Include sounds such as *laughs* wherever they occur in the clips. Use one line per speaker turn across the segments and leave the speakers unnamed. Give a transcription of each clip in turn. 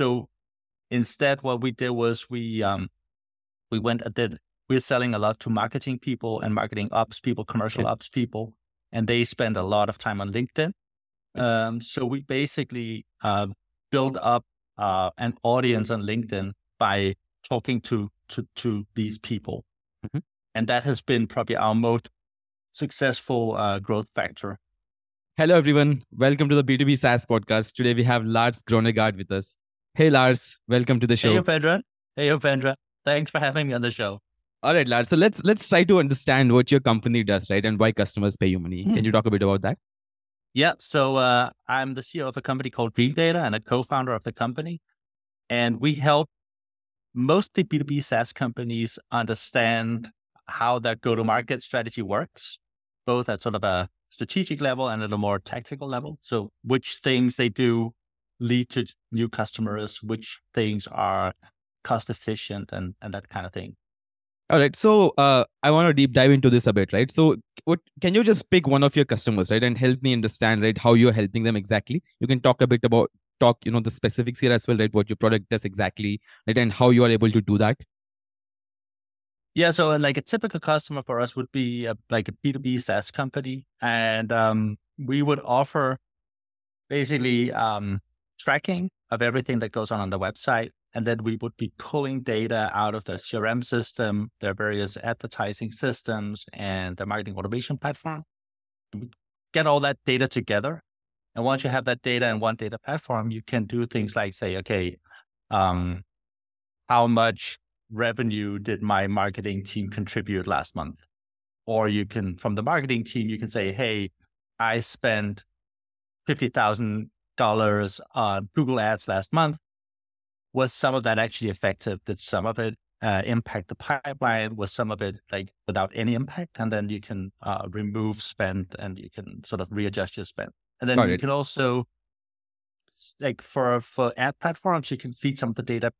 so instead, what we did was we um, we went and did we're selling a lot to marketing people and marketing ops people, commercial ops people, and they spend a lot of time on LinkedIn. Um, so we basically uh, build up uh, an audience on LinkedIn by talking to to to these people, mm-hmm. and that has been probably our most successful uh, growth factor.
Hello, everyone. Welcome to the B2B SaaS podcast. Today we have Lars Gronnegaard with us. Hey, Lars. Welcome to the show.
Hey, Upendra. Hey, Upendra. Thanks for having me on the show.
All right, Lars. So let's let's try to understand what your company does, right, and why customers pay you money. Hmm. Can you talk a bit about that?
Yeah. So uh, I'm the CEO of a company called Dreamdata and a co-founder of the company, and we help mostly B2B SaaS companies understand how their go-to-market strategy works, both at sort of a strategic level and at a more tactical level. So which things they do lead to new customers, which things are cost efficient and, and that kind of thing.
All right. So uh, I want to deep dive into this a bit, right? So what can you just pick one of your customers, right, and help me understand, right, how you're helping them exactly? You can talk a bit about talk, you know, the specifics here as well, right? What your product does exactly, right, and how you are able to do that.
Yeah, so like a typical customer for us would be a, like a B2B SaaS company. And um, we would offer basically um, tracking of everything that goes on on the website and then we would be pulling data out of the CRM system, their various advertising systems, and the marketing automation platform. We Get all that data together. And once you have that data in one data platform, you can do things like say, okay, um, how much revenue did my marketing team contribute last month? Or you can, from the marketing team, you can say, hey, I spent $50,000 on Google ads last month was some of that actually effective? Did some of it uh, impact the pipeline? Was some of it like without any impact? And then you can uh, remove spend and you can sort of readjust your spend. And then Got you it. can also like for for ad platforms, you can feed some of the data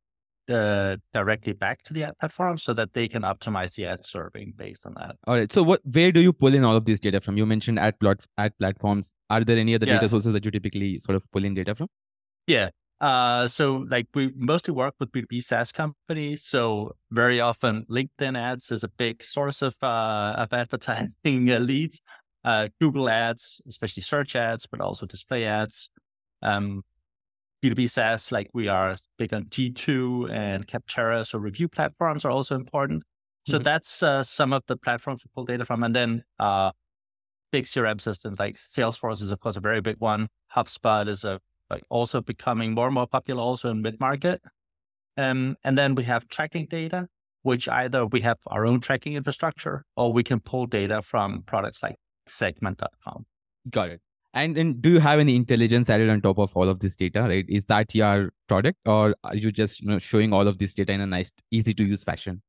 uh, directly back to the ad platform so that they can optimize the ad serving based on that.
All right. So what where do you pull in all of this data from? You mentioned ad plot ad platforms. Are there any other yeah. data sources that you typically sort of pull in data from?
Yeah. Uh, so like we mostly work with B2B SaaS companies. So very often LinkedIn ads is a big source of, uh, of advertising uh, leads. Uh, Google ads, especially search ads, but also display ads. Um, B2B SaaS, like we are big on G2 and Capterra. So review platforms are also important. So mm-hmm. that's uh, some of the platforms we pull data from. And then uh, big CRM systems like Salesforce is, of course, a very big one. HubSpot is a like also becoming more and more popular also in mid market. Um, and then we have tracking data, which either we have our own tracking infrastructure or we can pull data from products like segment.com.
Got it. And, and do you have any intelligence added on top of all of this data, right? Is that your product or are you just you know, showing all of this data in a nice, easy to use fashion?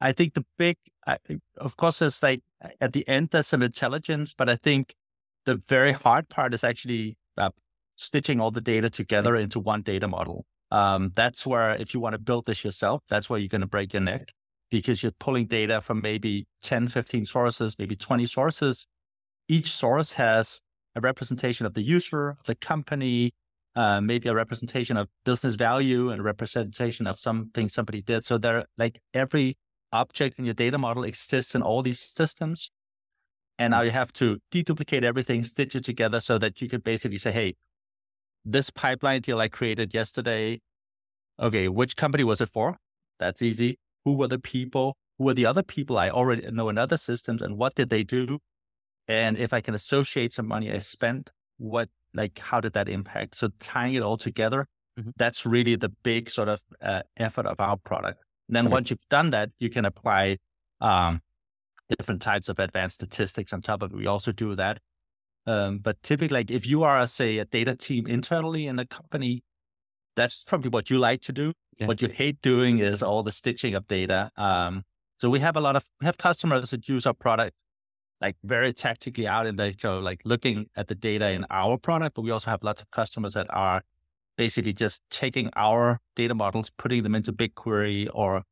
I think the big, of course, it's like at the end, there's some intelligence, but I think the very hard part is actually uh, stitching all the data together into one data model. Um, that's where, if you want to build this yourself, that's where you're going to break your neck because you're pulling data from maybe 10, 15 sources, maybe 20 sources. Each source has a representation of the user, of the company, uh, maybe a representation of business value and a representation of something somebody did. So there, like every object in your data model exists in all these systems. And now you have to deduplicate everything, stitch it together so that you could basically say, hey, this pipeline deal I created yesterday. Okay, which company was it for? That's easy. Who were the people? Who were the other people I already know in other systems and what did they do? And if I can associate some money I spent, what, like, how did that impact? So tying it all together, mm-hmm. that's really the big sort of uh, effort of our product. And then okay. once you've done that, you can apply um, different types of advanced statistics on top of it. We also do that. Um, but typically, like if you are, say, a data team internally in a company, that's probably what you like to do. Yeah. What you hate doing is all the stitching of data. Um, so we have a lot of we have customers that use our product like very tactically out in the show, like looking at the data in our product, but we also have lots of customers that are basically just taking our data models, putting them into BigQuery or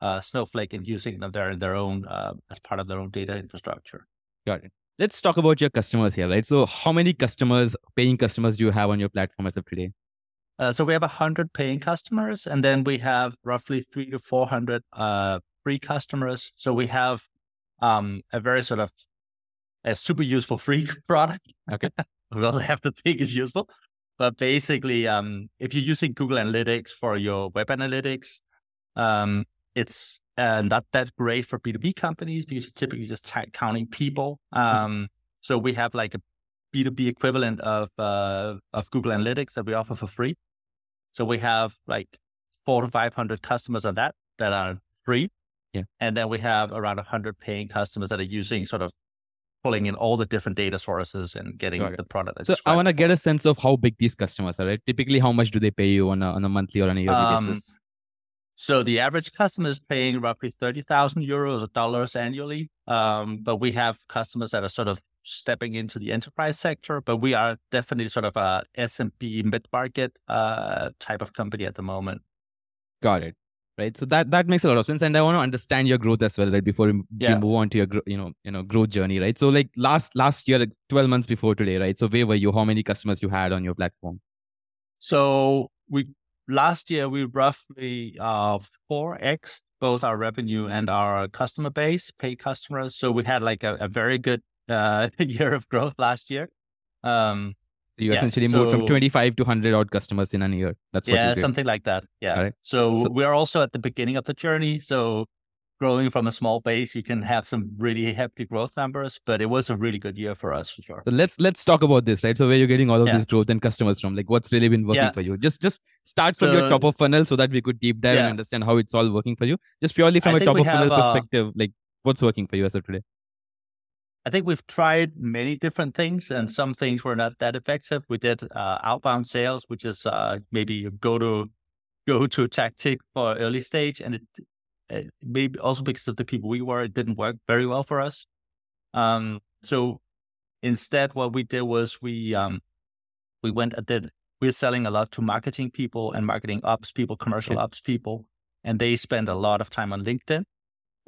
uh, Snowflake and using them there in their own uh, as part of their own data infrastructure.
Got it let's talk about your customers here, right? So, how many customers, paying customers, do you have on your platform as of today?
Uh, so we have 100 paying customers, and then we have roughly three to 400 uh, free customers. So we have um, a very sort of a super useful free *laughs* product.
Okay. *laughs*
we also have to think is useful. But basically, um, if you're using Google Analytics for your web analytics, um, it's uh, not that great for B2B companies because you're typically just t- counting people.
Mm-hmm.
Um, so we have like a B2B equivalent of uh, of Google Analytics that we offer for free. So we have like four to 500 customers on that that are free.
Yeah.
And then we have around 100 paying customers that are using sort of pulling in all the different data sources and getting the product.
So I want to get a sense of how big these customers are, right? Typically, how much do they pay you on a, on a monthly or on a yearly
Um,
basis?
So the average customer is paying roughly 30,000 euros or dollars annually. Um, but we have customers that are sort of stepping into the enterprise sector, but we are definitely sort of a SMB mid-market uh, type of company at the moment.
Got it. Right. So that that makes a lot of sense, and I want to understand your growth as well, right? Before you
Yeah.
move on to your you know you know growth journey, right? So like last last year, like twelve months before today, right? So where were you? How many customers you had on your platform?
So we last year we roughly uh 4x both our revenue and our customer base, paid customers. So we had like a, a very good uh *laughs* year of growth last year. Um
you
Yeah,
essentially moved from twenty five to hundred odd customers in a year. That's what
yeah, something like that. Yeah.
Alright.
So,
So-
we're also at the beginning of the journey. So growing from a small base, you can have some really hefty growth numbers, but it was a really good year for us for sure.
So let's let's talk about this, right? So where you're getting all of
Yeah.
this growth and customers from, like what's really been working
Yeah.
for you? Just just start from your top of funnel so that we could deep dive and understand how it's all working for you. Just purely from
I
a top of funnel
have, uh,
perspective, like what's working for you as of today?
I think we've tried many different things and some things were not that effective. We did uh, outbound sales, which is uh, maybe a go to go to *laughs* tactic for early stage. And it, it maybe also because of the people we were, it didn't work very well for us. Um, so instead, what we did was we, um, we went and did, we're selling a lot to marketing people and marketing ops people, commercial ops people, and they spend a lot of time on LinkedIn.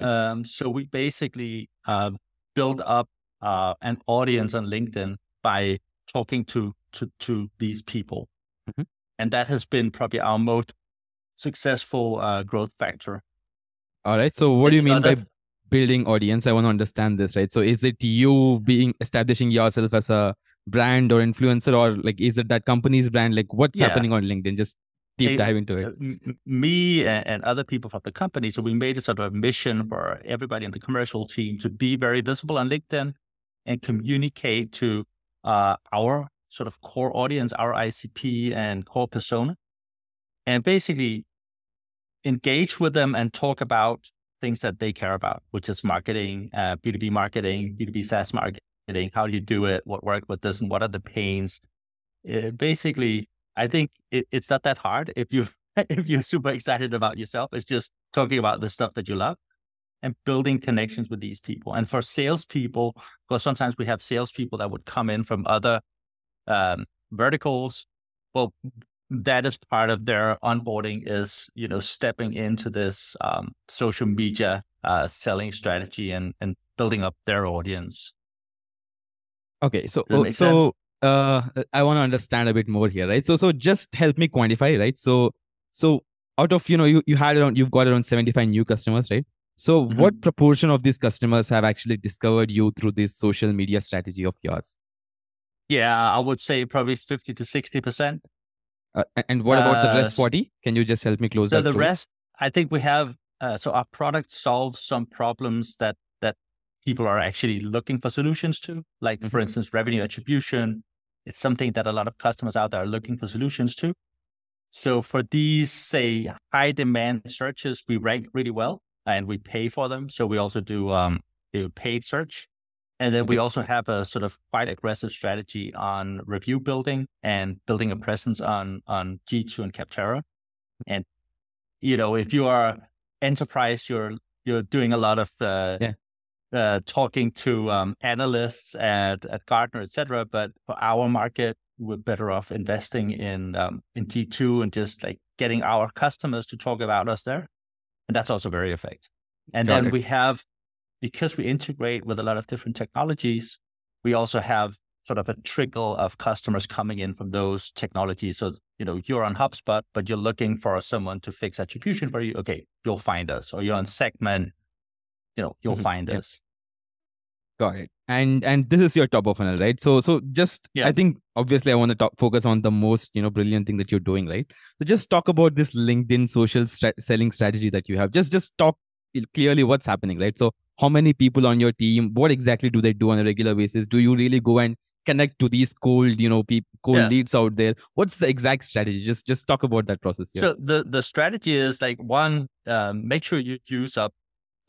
Um, so we basically, uh, build up uh, an audience on LinkedIn by talking to to to these people,
Mhm.
and that has been probably our most successful uh, growth factor.
All right. So what do you mean by building audience? I want to understand this, right? So is it you being establishing yourself as a brand or influencer, or like is it that company's brand? Like what's
Yeah.
happening on LinkedIn? Just deep
Hey,
dive into
uh,
it.
m- me and, and other people from the company. So we made it sort of a mission for everybody in the commercial team to be very visible on LinkedIn and communicate to uh, our sort of core audience, our ICP and core persona, and basically engage with them and talk about things that they care about, which is marketing, uh, B2B marketing, B2B SaaS marketing. How do you do it? What worked? What doesn't? What are the pains? Uh, basically, I think it, it's not that hard if you *laughs* if you're super excited about yourself. It's just talking about the stuff that you love and building connections with these people. And for salespeople, because sometimes we have salespeople that would come in from other um, verticals. Well, that is part of their onboarding is you know stepping into this um, social media uh, selling strategy and and building up their audience.
Okay, so oh, so uh, I want to understand a bit more here, right? So so just help me quantify, right? So so out of you know you you had around you've got around seventy five new customers, right? So
Mhm.
what proportion of these customers have actually discovered you through this social media strategy of yours?
Yeah, I would say probably fifty to sixty percent.
Uh, and what about the
Uh,
rest
s-
forty? Can you just help me close
So
that
the
story?
rest, I think we have. Uh, so our product solves some problems that that people are actually looking for solutions to. Like for
Mhm.
instance, revenue attribution. It's something that a lot of customers out there are looking for solutions to. So for these, say, high demand searches, we rank really well and we pay for them. So we also do um, do paid search. And then we also have a sort of quite aggressive strategy on review building and building a presence on on G2 and Capterra. And you know, if you are enterprise, you're you're doing a lot of uh,
Yeah.
Uh, talking to um, analysts at at Gartner, et cetera. But for our market, we're better off investing in um, in G2 and just like getting our customers to talk about us there, and that's also very effective. And
Got
then
it.
we have because we integrate with a lot of different technologies, we also have sort of a trickle of customers coming in from those technologies. So, you know, you're on HubSpot, but you're looking for someone to fix attribution for you. Okay, you'll find us. Or you're on Segment, you know, you'll
Mhm.
find
Yeah.
us.
Got it. And and this is your top of funnel, right? So so just
Yeah.
I think obviously I want to talk focus on the most you know brilliant thing that you're doing, right? So just talk about this LinkedIn social selling strategy that you have. Just just talk clearly what's happening, right? So how many people on your team? What exactly do they do on a regular basis? Do you really go and connect to these cold you know people cold
Yeah.
leads out there? What's the exact strategy? Just just talk about that process here.
So the the strategy is like one, um, make sure you use up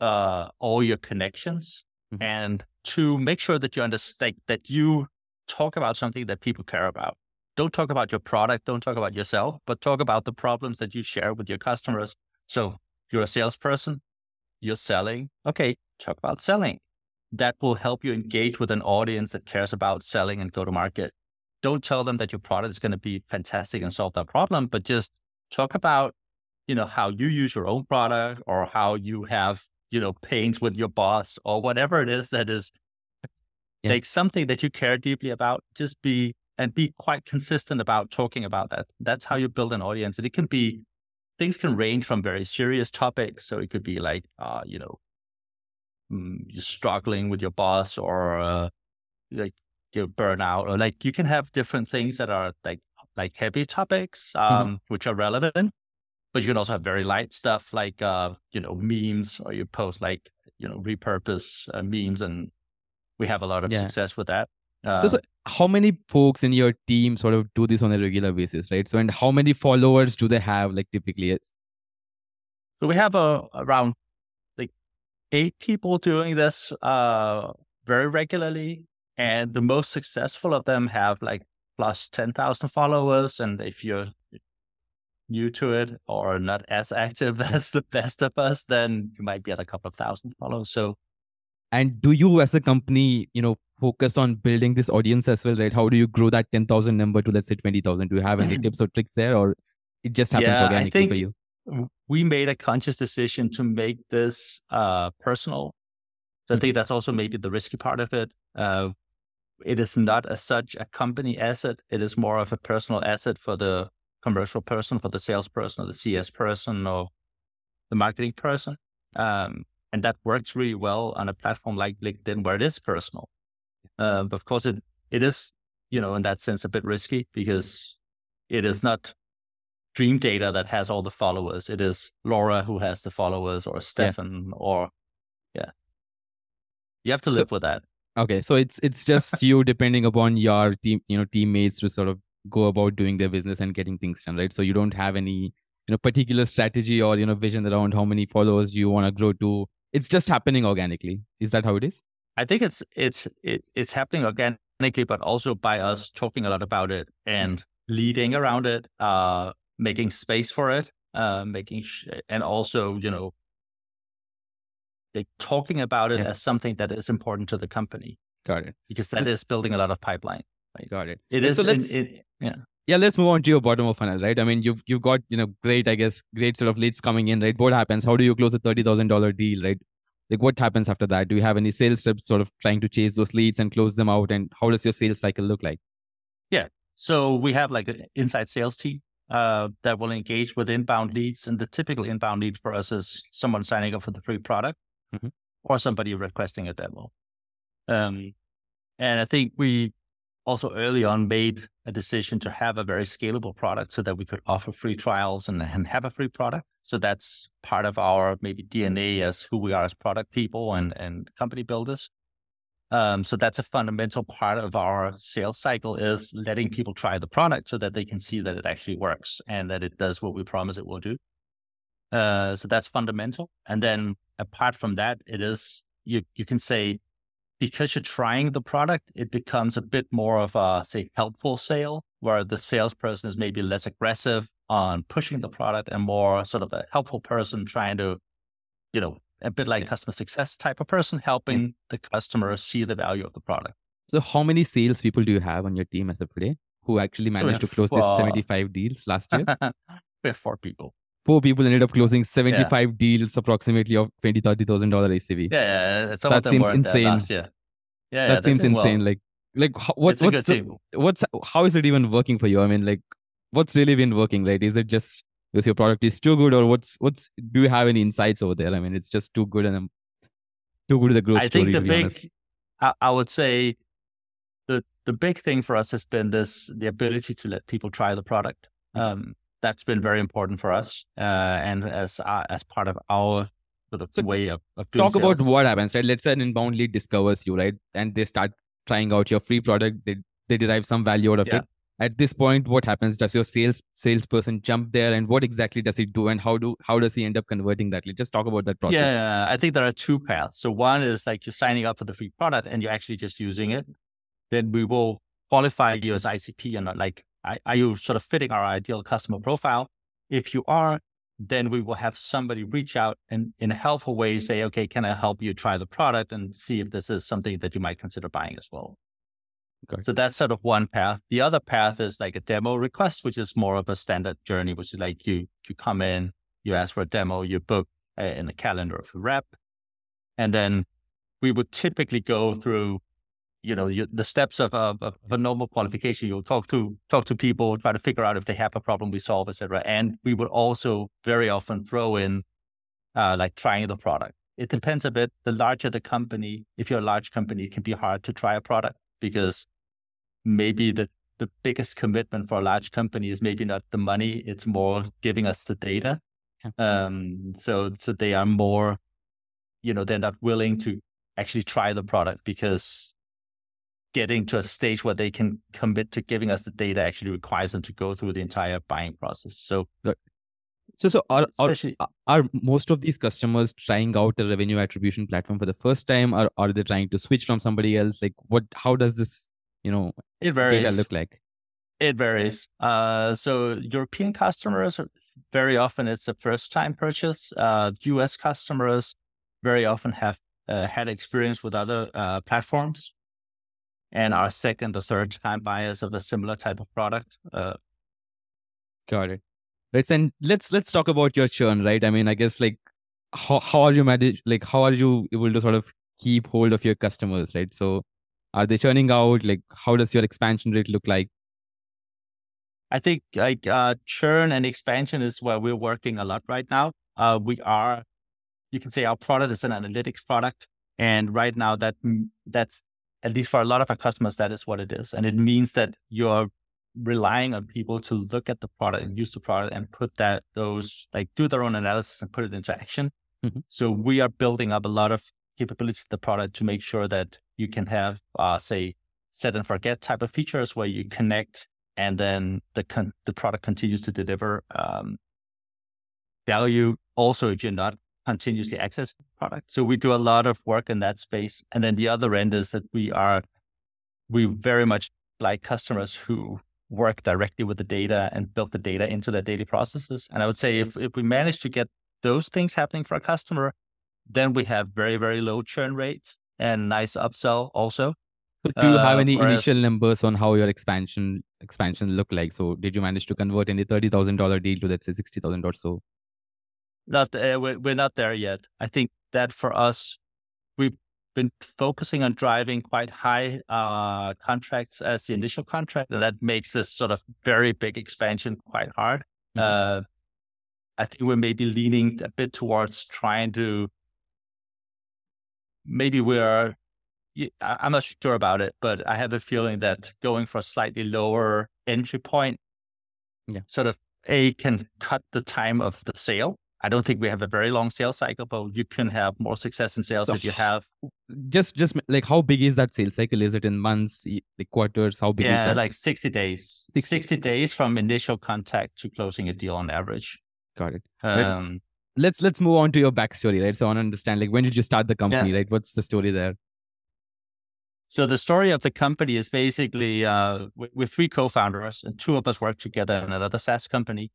uh, all your connections,
Mhm.
and two, make sure that you understand that you talk about something that people care about. Don't talk about your product, don't talk about yourself, but talk about the problems that you share with your customers. So you're a salesperson, you're selling. Okay, talk about selling. That will help you engage with an audience that cares about selling and go to market. Don't tell them that your product is going to be fantastic and solve that problem, but just talk about, you know, how you use your own product or how you have, you know, pains with your boss or whatever it is that is
Yeah.
like something that you care deeply about. Just be and be quite consistent about talking about that. That's how you build an audience. And it can be things can range from very serious topics. So it could be like, uh, you know, mm, you're struggling with your boss or uh, like you burnout or like you can have different things that are like like heavy topics um, which are relevant but you can also have very light stuff like uh, you know memes or you post like you know repurpose uh, memes and we have a lot of
Yeah.
success with that uh,
so, so how many folks in your team sort of do this on a regular basis, right? So and how many followers do they have like typically? It's
So we have uh, around like eight people doing this uh, very regularly, and the most successful of them have like plus ten thousand followers. And if you're new to it or not as active *laughs* as the best of us, then you might be at a couple of thousand followers. So
and do you as a company, you know, focus on building this audience as well, right? How do you grow that ten thousand number to let's say twenty thousand? Do you have any *clears throat* tips or tricks there, or it just happens
Yeah, I
organically for you?
we made a conscious decision to make this uh, personal. So I
Mhm.
think that's also maybe the risky part of it. Uh, it is not as such a company asset. It is more of a personal asset for the commercial person, for the salesperson, or the CS person, or the marketing person. Um, and that works really well on a platform like LinkedIn where it is personal. Uh, but of course, it it is, you know, in that sense, a bit risky because it is not Dreamdata that has all the followers. It is Laura who has the followers, or Stefan, or yeah. You have to
So-
live with that.
Okay, so it's it's just you depending upon your team, you know, teammates to sort of go about doing their business and getting things done, right? So you don't have any, you know, particular strategy or you know vision around how many followers you want to grow to. It's just happening organically. Is that how it is?
I think it's it's it, it's happening organically, but also by us talking a lot about it and leading around it, uh, making space for it, uh, making sh- and also you know, like talking about it
Yeah.
as something that is important to the company
Got it.
because that is building a lot of pipeline.
Got it.
It
And
is.
so let's-
it- yeah.
yeah let's move on to your bottom of funnel right i mean you've you've got you know great i guess great sort of leads coming in right what happens how do you close a $30000 deal right like what happens after that do you have any sales steps sort of trying to chase those leads and close them out and how does your sales cycle look like Yeah,
So we have like an inside sales team uh, that will engage with inbound leads, and the typical inbound lead for us is someone signing up for the free product
Mhm.
or somebody requesting a demo. Um, and I think we also early on made a decision to have a very scalable product so that we could offer free trials and, and have a free product. So that's part of our maybe DNA as who we are as product people and and company builders. Um, so that's a fundamental part of our sales cycle is letting people try the product so that they can see that it actually works and that it does what we promise it will do. Uh, so that's fundamental. And then apart from that, it is you you can say because you're trying the product, it becomes a bit more of a say helpful sale where the salesperson is maybe less aggressive on pushing the product and more sort of a helpful person trying to, you know, a bit like
Yeah.
customer success type of person helping the customer see the value of the product.
so how many sales people do you have on your team as of today who actually managed to
have,
close these
uh,
75 deals last year *laughs*
we have four people.
Four people ended up closing 75 deals approximately of 20 30000 dollar acv
Yeah, yeah. Some
That seems insane.
Yeah, yeah,
that seems
doing well.
insane like like what's what's the, what's how is it even working for you? I mean, like what's really been working, right? Is it just because your product is too good, or what's what's do you have any insights over there? I mean, it's just too good and um, too good to the growth
I
story.
think the
to be honest.
big, I, I would say, the the big thing for us has been this the ability to let people try the product. Um, that's been very important for us, uh, and as uh, as part of our sort of
So
way of, of
talk about what happens, right? Let's say an inbound lead discovers you, right? And they start trying out your free product. They they derive some value out of
Yeah.
it. At this point, what happens? Does your sales salesperson jump there, and what exactly does he do, and how do how does he end up converting that? lead? Just talk about that process.
Yeah, I think there are two paths. So one is like you're signing up for the free product and you're actually just using it. Then we will qualify you as ICP and not like, are are you sort of fitting our ideal customer profile? If you are, then we will have somebody reach out and in a helpful way say, okay, can I help you try the product and see if this is something that you might consider buying as well.
It.
So that's sort of one path. The other path is like a demo request, which is more of a standard journey, which is like you you come in, you ask for a demo, you book uh, in the calendar of a rep, and then we would typically go through, you know, you, the steps of, of, of a normal qualification. You'll talk to talk to people, try to figure out if they have a problem we solve, etc. And we would also very often throw in, uh, like trying the product. It depends a bit. The larger the company, if you're a large company, it can be hard to try a product because maybe the the biggest commitment for a large company is maybe not the money; it's more giving us the data. Um, so so they are more, you know, they're not willing to actually try the product because getting to a stage where they can commit to giving us the data actually requires them to go through the entire buying process. So
So so are, are are most of these customers trying out a revenue attribution platform for the first time, or are they trying to switch from somebody else? Like what? How does this you know
it
data
varies.
look like?
It varies. Uh, so European customers, very often it's a first time purchase. Uh, US customers very often have uh, had experience with other uh, platforms and our second or third time buyers of a similar type of product. Uh,
Got it. Right. And let's let's talk about your churn, right? I mean, I guess like how how are you manage like how are you able to sort of keep hold of your customers, right? So are they churning out? Like how does your expansion rate look like?
I think like uh, churn and expansion is where we're working a lot right now. Uh, we are, you can say our product is an analytics product, and right now that mm, that's at least for a lot of our customers that is what it is, and it means that you're relying on people to look at the product and use the product and put that those like do their own analysis and put it into action.
Mhm.
So we are building up a lot of capabilities of the product to make sure that you can have uh, say set and forget type of features where you connect and then the con- the product continues to deliver um, value. Also, if you're not continuously access the product, so we do a lot of work in that space. And then the other end is that we are we very much like customers who work directly with the data and build the data into their daily processes. And I would say if if we manage to get those things happening for a customer, then we have very very low churn rates and nice upsell also.
So do you have
Uh,
any
whereas-
initial numbers on how your expansion expansion look like? So did you manage to convert any thirty thousand dollar deal to let's say sixty thousand or so?
Not uh, we're, we're not there yet. I think that for us, we've been focusing on driving quite high uh, contracts as the initial contract, and that makes this sort of very big expansion quite hard.
Mhm.
Uh, I think we're maybe leaning a bit towards trying to. Maybe we're. I'm not sure about it, but I have a feeling that going for a slightly lower entry point,
Yeah.
sort of a can cut the time of the sale. I don't think we have a very long sales cycle, but you can have more success in sales
So
if you have
Just just like how big is that sales cycle? Is it in months, like quarters? How big is
yeah,
that?
like 60 days.
60
60 days from initial contact to closing a deal on average.
Got it.
Um,
Let's let's move on to your backstory, right? So I want to understand like when did you start the company, right? What's the story there?
So the story of the company is basically uh, we're three co-founders, and two of us work together in another SaaS company,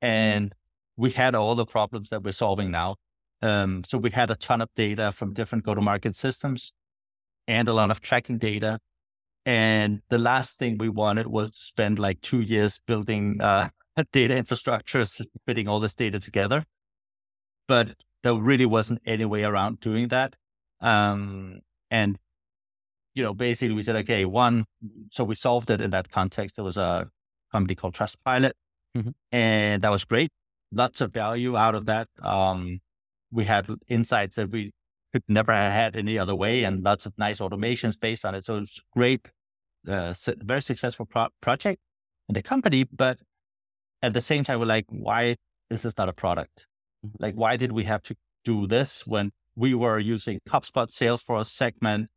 and we had all the problems that we're solving now. Um, so we had a ton of data from different go-to-market systems, and a lot of tracking data. And the last thing we wanted was to spend like two years building uh, a *laughs* data infrastructure, putting all this data together. But there really wasn't any way around doing that. Um, and you know, basically we said, okay, one, so we solved it in that context. There was a company called Trustpilot,
Mhm.
and that was great. Lots of value out of that. Um, we had insights that we could never have had any other way, and lots of nice automations based on it. So it's great, uh, very successful pro- project in the company. But at the same time, we're like, why is this is not a product?
Mhm.
Like, why did we have to do this when we were using HubSpot, Salesforce, Segment,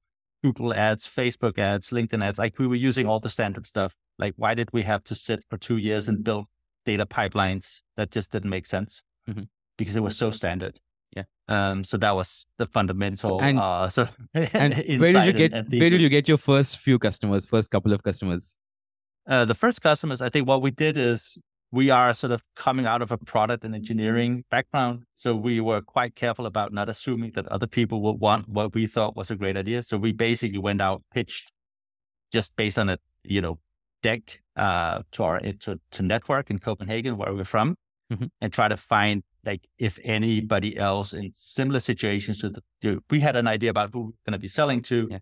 Google ads, Facebook ads, LinkedIn ads? Like, we were using all the standard stuff. Like, why did we have to sit for two years and build data pipelines that just didn't make sense
Mhm.
because it was so standard?
Yeah.
Um. So that was the fundamental.
and-
uh. So
And *laughs* where did you get
and
where did you get your first few customers, first couple of customers?
Uh, the first customers, I think what we did is we are sort of coming out of a product and engineering background. So we were quite careful about not assuming that other people would want what we thought was a great idea. So we basically went out, pitched just based on a, you know, deck uh, to our to, to network in Copenhagen, where we're from,
Mhm.
and try to find like if anybody else in similar situations to the, we had an idea about who we're going to be selling to,
Yeah.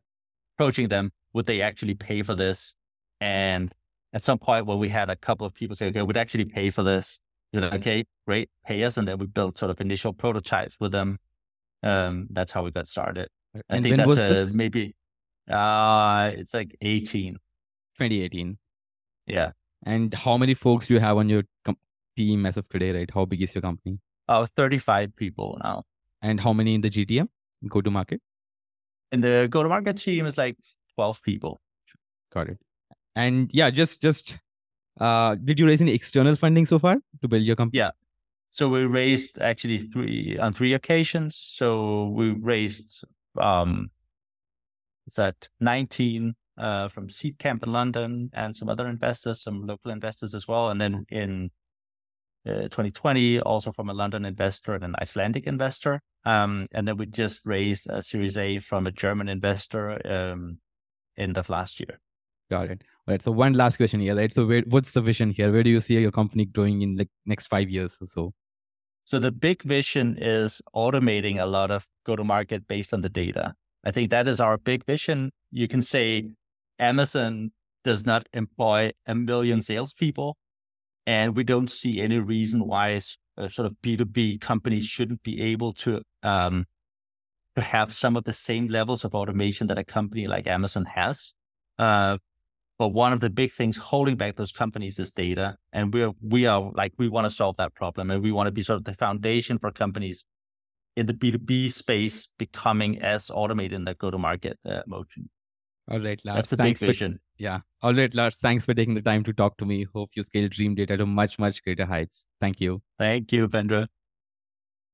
approaching them, would they actually pay for this? And at some point where we had a couple of people say, okay, we'd actually pay for this. You know, okay, great, pay us. And then we built sort of initial prototypes with them. Um, that's how we got started. I
And
think that's
this?
maybe, uh, it's like 18.
2018.
Yeah.
And how many folks do you have on your com- team as of today, right? How big is your company?
Oh, 35 people now.
And how many in the GTM, go to market?
And the go to market team is like 12 people.
Got it. And yeah, just just uh did you raise any external funding so far to build your company?
Yeah. So we raised actually three on three occasions. So we raised um is that 19 uh from Seedcamp in London and some other investors, some local investors as well. And then in uh, 2020, also from a London investor and an Icelandic investor. Um, and then we just raised a Series A from a German investor um, end of last year.
Got it. All right. So one last question here, right? So where what's the vision here? Where do you see your company growing in the next five years or so?
So the big vision is automating a lot of go to market based on the data. I think that is our big vision. You can say Amazon does not employ a million salespeople, and we don't see any reason why a sort of B2B companies shouldn't be able to um, to have some of the same levels of automation that a company like Amazon has. Uh, but one of the big things holding back those companies is data. And we're, we are like, we want to solve that problem and we want to be sort of the foundation for companies in the B2B space becoming as automated in that go to market uh, motion.
All right, Lars.
That's the big
thanks for-
vision.
yeah. All right, Lars. Thanks for taking the time to talk to me. Hope you scale Dreamdata to much, much greater heights. Thank you.
Thank you, Vendra.